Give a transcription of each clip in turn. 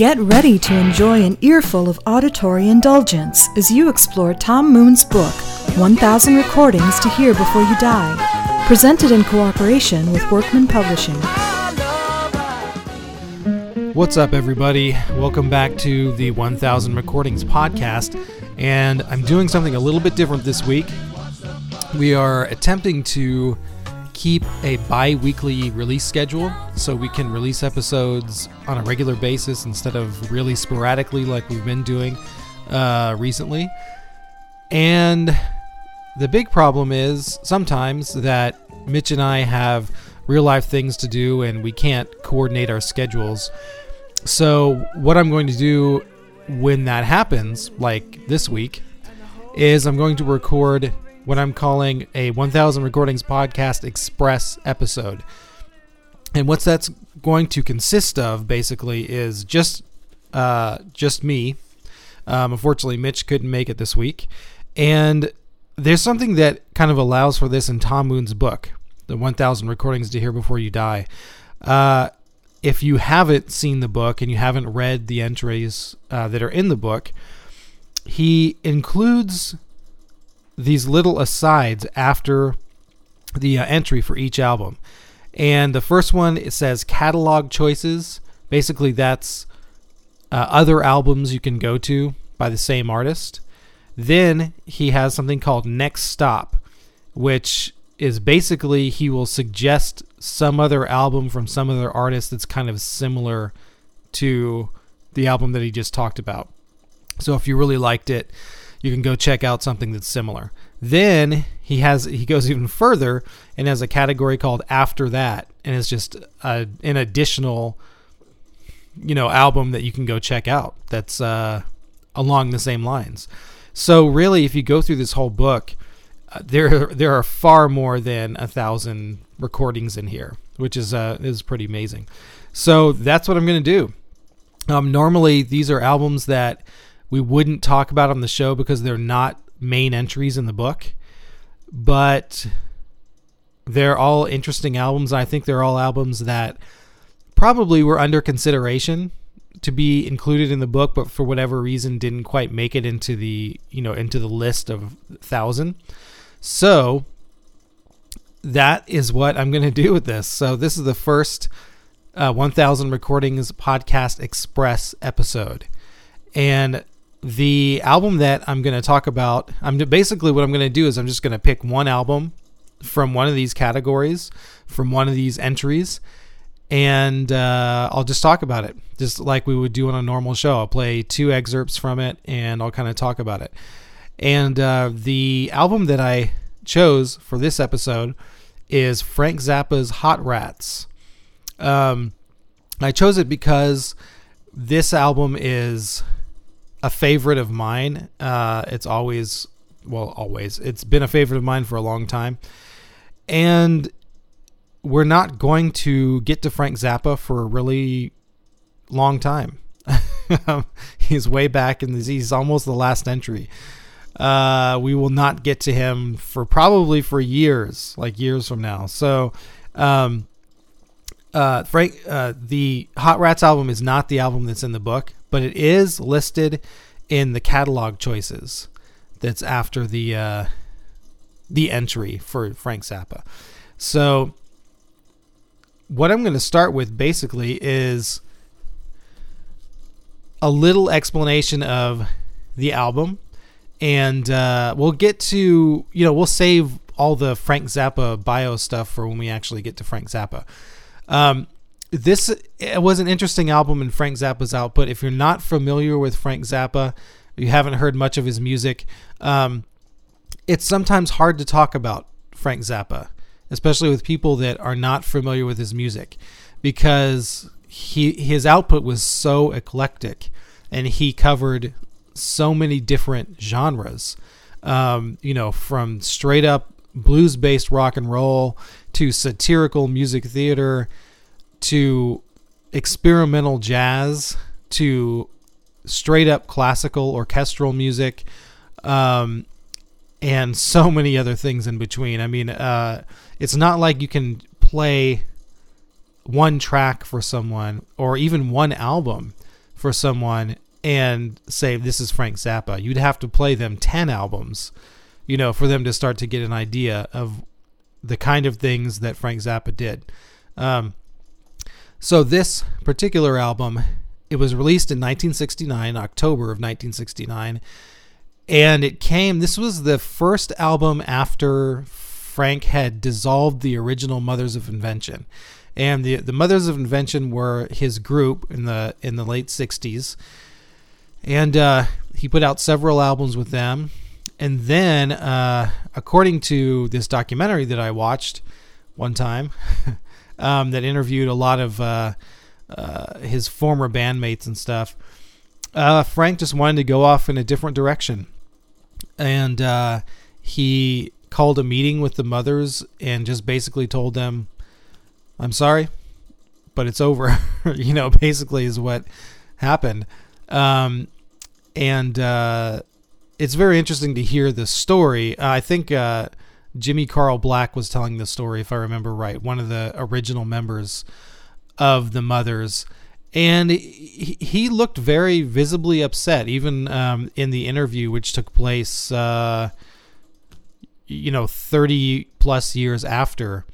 Get ready to enjoy an earful of auditory indulgence as you explore Tom Moon's book, 1000 Recordings to Hear Before You Die, presented in cooperation with Workman Publishing. What's up, everybody? Welcome back to the 1000 Recordings podcast. And I'm doing something a little bit different this week. We are attempting to keep a bi weekly release schedule so we can release episodes on a regular basis instead of really sporadically like we've been doing uh, recently. And the big problem is sometimes that Mitch and I have real life things to do and we can't coordinate our schedules. So, what I'm going to do when that happens, like this week, is I'm going to record what I'm calling a 1000 Recordings Podcast Express episode. And what that's going to consist of basically is just uh, just me. Um, unfortunately, Mitch couldn't make it this week, and there's something that kind of allows for this in Tom Moon's book, the 1000 Recordings to Hear Before You Die. Uh, if you haven't seen the book and you haven't read the entries uh, that are in the book, he includes these little asides after the uh, entry for each album. And the first one it says catalog choices. Basically, that's uh, other albums you can go to by the same artist. Then he has something called Next Stop, which is basically he will suggest some other album from some other artist that's kind of similar to the album that he just talked about. So if you really liked it, you can go check out something that's similar. Then he has he goes even further and has a category called after that and it's just a, an additional you know album that you can go check out that's uh, along the same lines. So really if you go through this whole book uh, there there are far more than a thousand recordings in here, which is uh, is pretty amazing. So that's what I'm going to do. Um, normally these are albums that we wouldn't talk about on the show because they're not main entries in the book, but they're all interesting albums. I think they're all albums that probably were under consideration to be included in the book, but for whatever reason didn't quite make it into the you know into the list of thousand. So that is what I'm going to do with this. So this is the first uh, 1000 recordings podcast express episode, and the album that I'm going to talk about, I'm basically what I'm going to do is I'm just going to pick one album from one of these categories, from one of these entries, and uh, I'll just talk about it, just like we would do on a normal show. I'll play two excerpts from it, and I'll kind of talk about it. And uh, the album that I chose for this episode is Frank Zappa's Hot Rats. Um, I chose it because this album is a favorite of mine. Uh, it's always, well, always. It's been a favorite of mine for a long time. And we're not going to get to Frank Zappa for a really long time. he's way back in the, he's almost the last entry. Uh, we will not get to him for probably for years, like years from now. So, um, uh, Frank, uh, the Hot Rats album is not the album that's in the book but it is listed in the catalog choices that's after the uh, the entry for Frank Zappa. So what I'm going to start with basically is a little explanation of the album and uh, we'll get to you know we'll save all the Frank Zappa bio stuff for when we actually get to Frank Zappa. Um, this it was an interesting album in Frank Zappa's output. If you're not familiar with Frank Zappa, you haven't heard much of his music, um, it's sometimes hard to talk about Frank Zappa, especially with people that are not familiar with his music, because he his output was so eclectic, and he covered so many different genres. Um, you know, from straight up blues based rock and roll to satirical music theater to experimental jazz to straight up classical orchestral music um, and so many other things in between. I mean, uh, it's not like you can play one track for someone or even one album for someone and say this is Frank Zappa. You'd have to play them 10 albums, you know, for them to start to get an idea of the kind of things that Frank Zappa did. Um, so this particular album, it was released in 1969, October of 1969, and it came. This was the first album after Frank had dissolved the original Mothers of Invention, and the the Mothers of Invention were his group in the in the late 60s, and uh, he put out several albums with them. And then, uh, according to this documentary that I watched one time, um, that interviewed a lot of uh, uh, his former bandmates and stuff, uh, Frank just wanted to go off in a different direction. And uh, he called a meeting with the mothers and just basically told them, I'm sorry, but it's over. you know, basically, is what happened. Um, and uh, it's very interesting to hear the story. I think uh, Jimmy Carl Black was telling the story, if I remember right, one of the original members of the Mothers. And he, looked very visibly upset, even um, in the interview, which took place, uh, you know, 30 plus years after.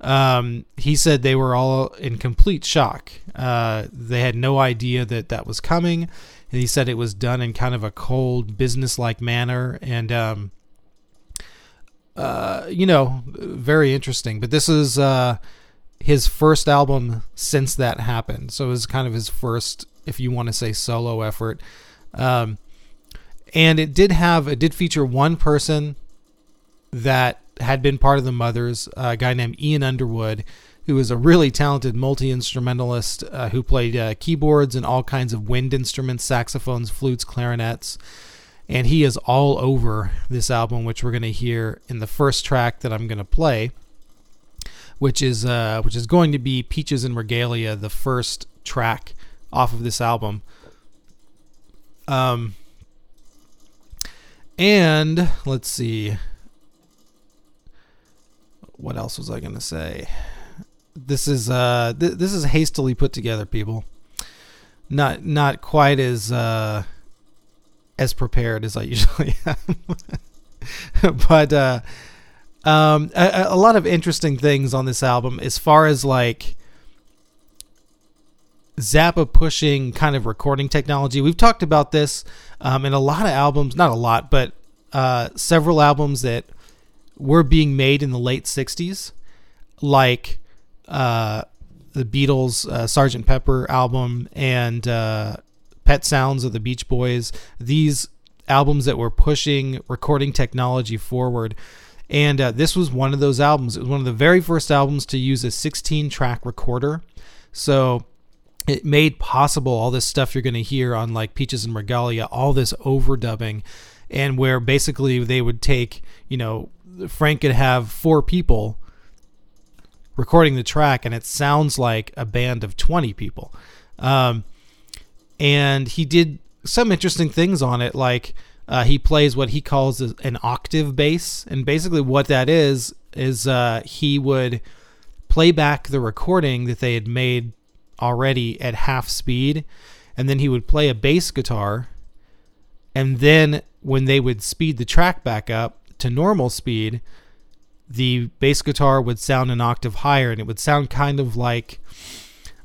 Um, he said they were all in complete shock. Uh, they had no idea that that was coming. And he said it was done in kind of a cold, business-like manner, and um, uh, you know, very interesting. But this is uh, his first album since that happened, so it was kind of his first, if you want to say, solo effort. Um, and it did have, it did feature one person that had been part of the Mothers, a guy named Ian Underwood, who is a really talented multi instrumentalist uh, who played uh, keyboards and all kinds of wind instruments, saxophones, flutes, clarinets. And he is all over this album, which we're going to hear in the first track that I'm going to play, which is uh, which is going to be "Peaches and Regalia," the first track off of this album. Um, and let's see, what else was I going to say? this is uh th- this is hastily put together, people. Not not quite as uh as prepared as I usually am. but uh um a, a lot of interesting things on this album as far as like Zappa pushing kind of recording technology. We've talked about this um, in a lot of albums, not a lot, but uh, several albums that were being made in the late 60s, like uh, the Beatles' uh, Sergeant Pepper album and uh, Pet Sounds of the Beach Boys. These albums that were pushing recording technology forward. And uh, this was one of those albums. It was one of the very first albums to use a 16 track recorder. So it made possible all this stuff you're going to hear on like Peaches and Regalia, all this overdubbing, and where basically they would take, you know, Frank could have four people recording the track, and it sounds like a band of 20 people. Um, and he did some interesting things on it, like uh, he plays what he calls an octave bass, and basically what that is is uh, he would play back the recording that they had made already at half speed, and then he would play a bass guitar, and then when they would speed the track back up to normal speed, the bass guitar would sound an octave higher and it would sound kind of like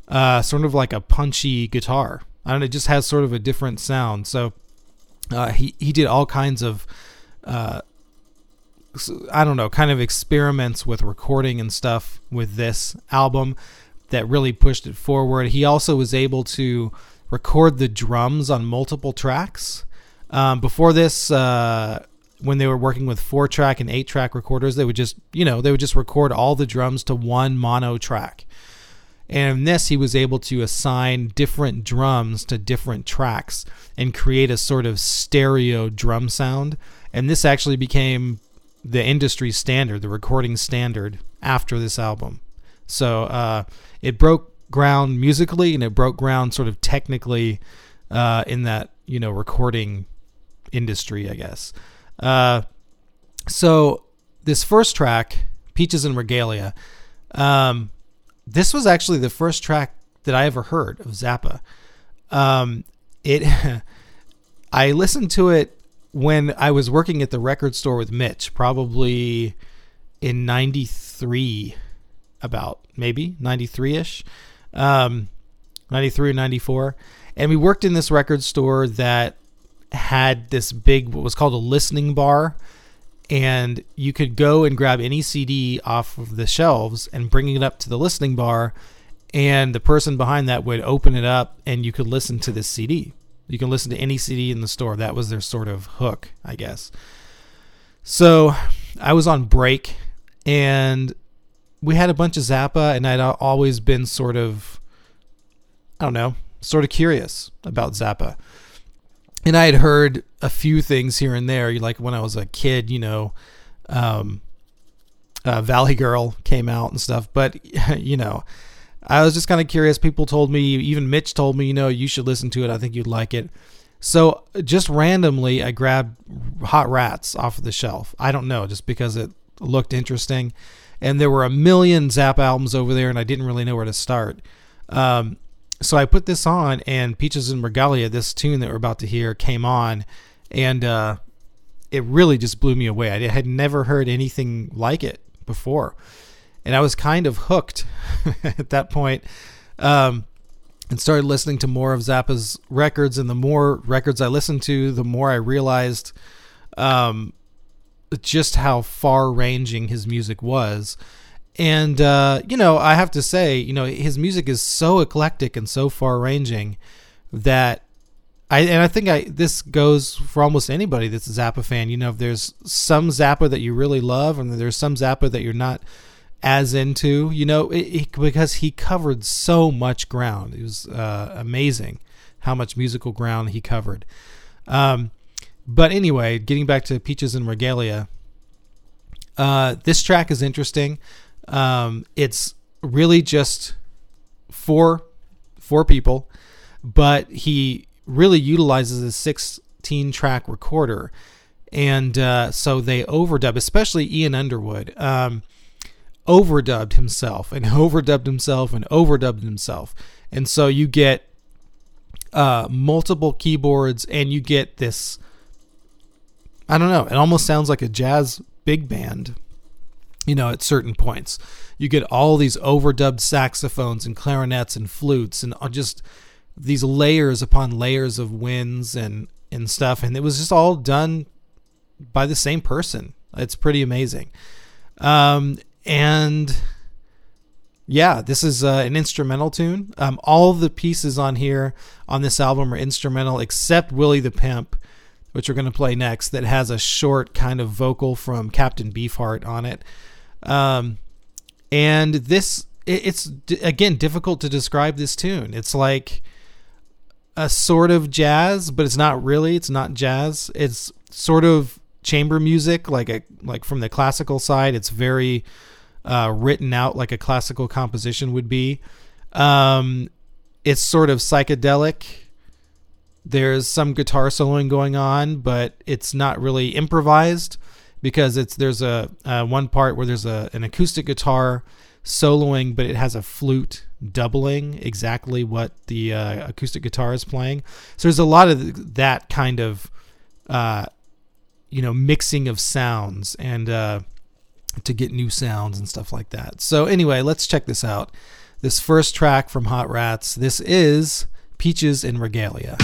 uh, sort of like a punchy guitar. I don't know, it just has sort of a different sound. So uh, he, he did all kinds of, uh, I don't know, kind of experiments with recording and stuff with this album that really pushed it forward. He also was able to record the drums on multiple tracks. Um, before this, uh, when they were working with four track and eight track recorders, they would just, you know, they would just record all the drums to one mono track. And in this, he was able to assign different drums to different tracks and create a sort of stereo drum sound. And this actually became the industry standard, the recording standard after this album. So uh, it broke ground musically and it broke ground sort of technically uh, in that, you know, recording industry, I guess. Uh, so this first track, Peaches and Regalia, um, this was actually the first track that I ever heard of Zappa. Um, it, I listened to it when I was working at the record store with Mitch, probably in '93, about maybe '93 ish, um, '93 or '94, and we worked in this record store that had this big what was called a listening bar and you could go and grab any CD off of the shelves and bring it up to the listening bar, and the person behind that would open it up, and you could listen to this CD. You can listen to any CD in the store. That was their sort of hook, I guess. So I was on break, and we had a bunch of Zappa, and I'd always been sort of, I don't know, sort of curious about Zappa and I had heard a few things here and there. Like when I was a kid, you know, um, uh, Valley Girl came out and stuff. But you know, I was just kind of curious. People told me, even Mitch told me, you know, you should listen to it. I think you'd like it. So just randomly, I grabbed Hot Rats off of the shelf. I don't know, just because it looked interesting, and there were a million Zap albums over there, and I didn't really know where to start. Um, so I put this on, and Peaches and Regalia, this tune that we're about to hear, came on, and uh, it really just blew me away. I had never heard anything like it before, and I was kind of hooked at that point. Um, and started listening to more of Zappa's records, and the more records I listened to, the more I realized um, just how far-ranging his music was and uh, you know, I have to say, you know, his music is so eclectic and so far-ranging that I and I think I this goes for almost anybody that's a Zappa fan. You know, if there's some Zappa that you really love, and there's some Zappa that you're not as into, you know, it, it, because he covered so much ground. It was uh, amazing how much musical ground he covered. Um, but anyway, getting back to Peaches and Regalia, uh, this track is interesting. Um, it's really just four four people, but he really utilizes a 16 track recorder, and uh, so they overdub, especially Ian Underwood. Um, overdubbed himself and overdubbed himself and overdubbed himself. And so you get uh, multiple keyboards and you get this I don't know, it almost sounds like a jazz big band you know, at certain points. You get all these overdubbed saxophones and clarinets and flutes and uh, just these layers upon layers of winds and, and stuff. And it was just all done by the same person. It's pretty amazing. Um, and yeah, this is uh, an instrumental tune. Um, all the pieces on here on this album are instrumental except Willie the Pimp, which we're going to play next, that has a short kind of vocal from Captain Beefheart on it. Um, and this, it's again difficult to describe this tune. It's like a sort of jazz, but it's not really. It's not jazz. It's sort of chamber music, like a like from the classical side. It's very uh, written out like a classical composition would be. Um, it's sort of psychedelic. There's some guitar soloing going on, but it's not really improvised because it's there's a uh, one part where there's a an acoustic guitar soloing, but it has a flute doubling exactly what the uh, acoustic guitar is playing. So there's a lot of that kind of uh, you know mixing of sounds and uh, to get new sounds and stuff like that. So anyway, let's check this out. This first track from Hot Rats. This is Peaches and Regalia.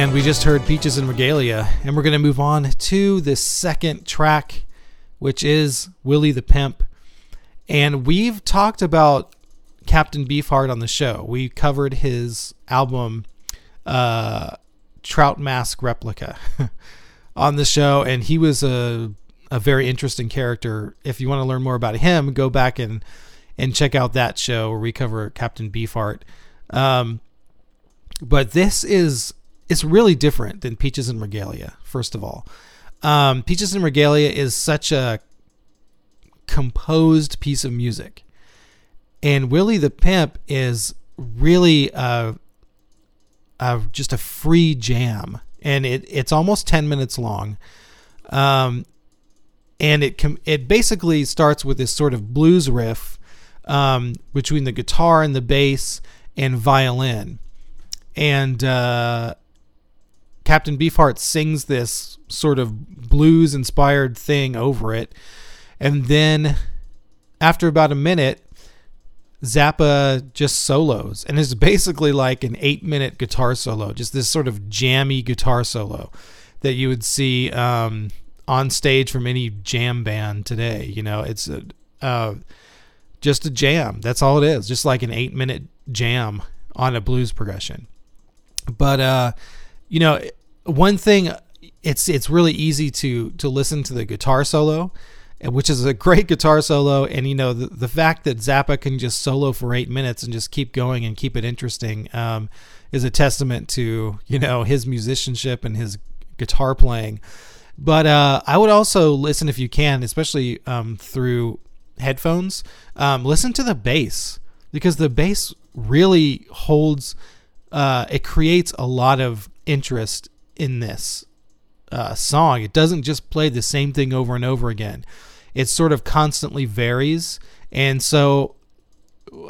And we just heard Peaches and Regalia, and we're going to move on to the second track, which is Willie the Pimp. And we've talked about Captain Beefheart on the show. We covered his album, uh, Trout Mask Replica, on the show, and he was a a very interesting character. If you want to learn more about him, go back and and check out that show where we cover Captain Beefheart. Um, but this is it's really different than Peaches and Regalia. First of all, um, Peaches and Regalia is such a composed piece of music, and Willie the Pimp is really just a free jam, and it it's almost ten minutes long. Um, and it com- it basically starts with this sort of blues riff um, between the guitar and the bass and violin, and uh, Captain Beefheart sings this sort of blues inspired thing over it. And then after about a minute, Zappa just solos and it's basically like an eight minute guitar solo, just this sort of jammy guitar solo that you would see um, on stage from any jam band today. You know, it's a, uh, just a jam. That's all it is, just like an eight minute jam on a blues progression. But, uh, you know, one thing it's it's really easy to to listen to the guitar solo which is a great guitar solo. And you know the, the fact that zappa can just solo for eight minutes and just keep going and keep it interesting um, is a testament to you know his musicianship and his guitar playing. But uh, i would also listen if you can especially um, through headphones um, listen to the bass because the bass really holds uh, it creates a lot of interest in this uh, song. It doesn't just play the same thing over and over again. It sort of constantly varies, and so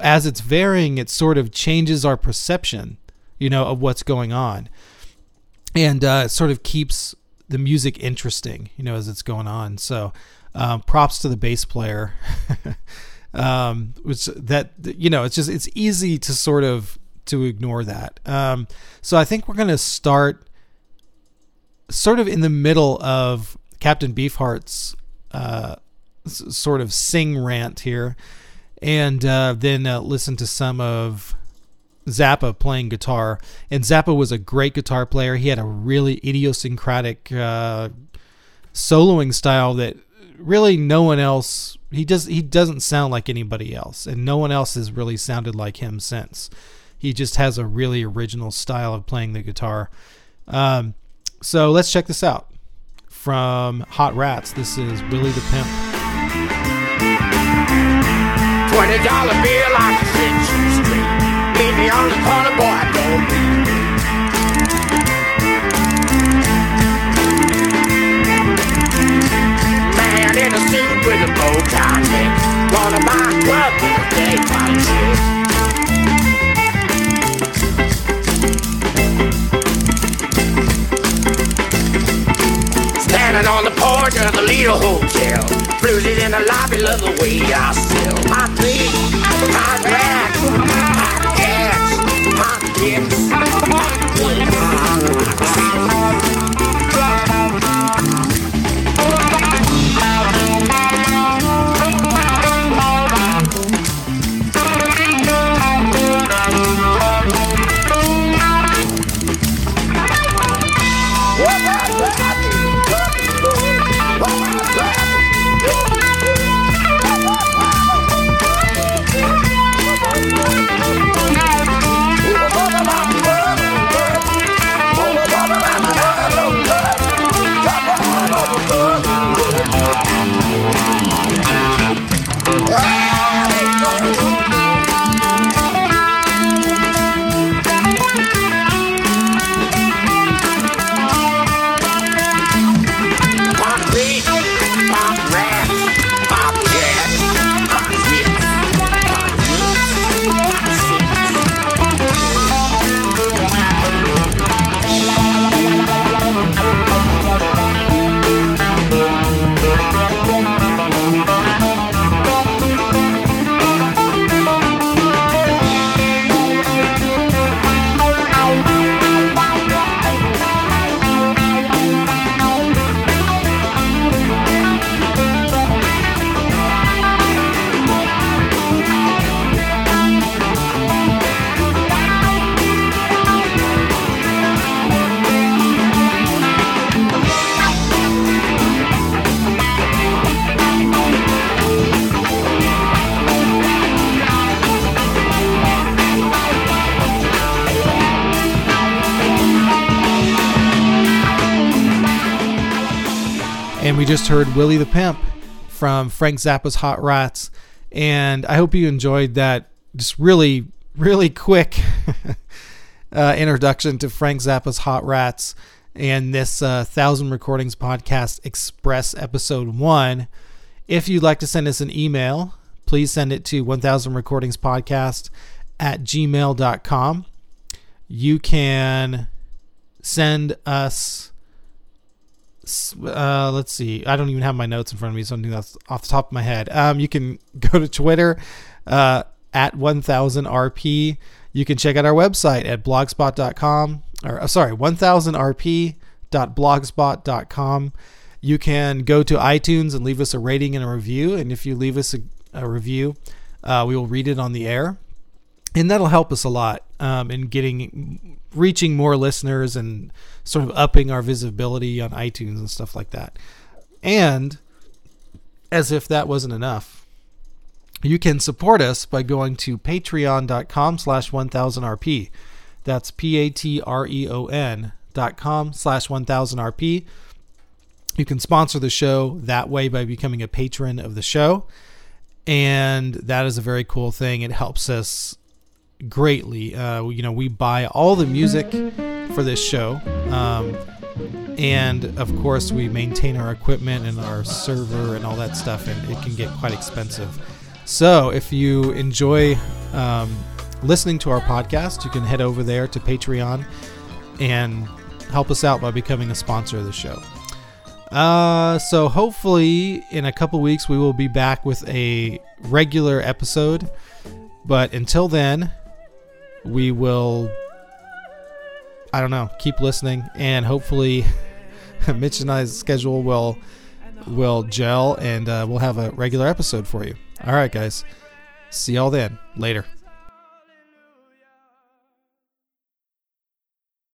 as it's varying, it sort of changes our perception, you know, of what's going on, and uh, it sort of keeps the music interesting, you know, as it's going on. So, um, props to the bass player. um, which that you know, it's just it's easy to sort of to ignore that. Um, so I think we're gonna start sort of in the middle of Captain Beefheart's uh, s- sort of sing rant here, and uh, then uh, listen to some of Zappa playing guitar. And Zappa was a great guitar player. He had a really idiosyncratic uh, soloing style that really no one else. He does. He doesn't sound like anybody else, and no one else has really sounded like him since. He just has a really original style of playing the guitar. Um, so let's check this out. From Hot Rats, this is Willie the Pimp. Twenty dollar bill on the Century Street. Meet me on the corner, the Lido Hotel. Bluesies in the lobby, love the way I sell. My feet, my racks, my cats, my dicks. we just heard Willie the Pimp from Frank Zappa's Hot Rats. And I hope you enjoyed that just really, really quick uh, introduction to Frank Zappa's Hot Rats and this uh, Thousand Recordings Podcast Express Episode 1. If you'd like to send us an email, please send it to 1000 Recordings Podcast at gmail.com. You can send us uh, let's see. I don't even have my notes in front of me, so I'm doing that off the top of my head. Um, you can go to Twitter uh, at 1000RP. You can check out our website at blogspot.com, or uh, sorry, 1000RP.blogspot.com. You can go to iTunes and leave us a rating and a review. And if you leave us a, a review, uh, we will read it on the air. And that'll help us a lot um, in getting reaching more listeners and sort of upping our visibility on iTunes and stuff like that. And as if that wasn't enough, you can support us by going to patreon.com slash 1000rp. That's P-A-T-R-E-O-N dot com slash 1000rp. You can sponsor the show that way by becoming a patron of the show. And that is a very cool thing. It helps us greatly. Uh, you know, we buy all the music for this show. Um, and of course, we maintain our equipment and our server and all that stuff, and it can get quite expensive. So, if you enjoy um, listening to our podcast, you can head over there to Patreon and help us out by becoming a sponsor of the show. Uh, so hopefully in a couple weeks we will be back with a regular episode. But until then, we will I don't know, keep listening and hopefully Mitch and I's schedule will will gel and uh, we'll have a regular episode for you. All right, guys. See y'all then. Later.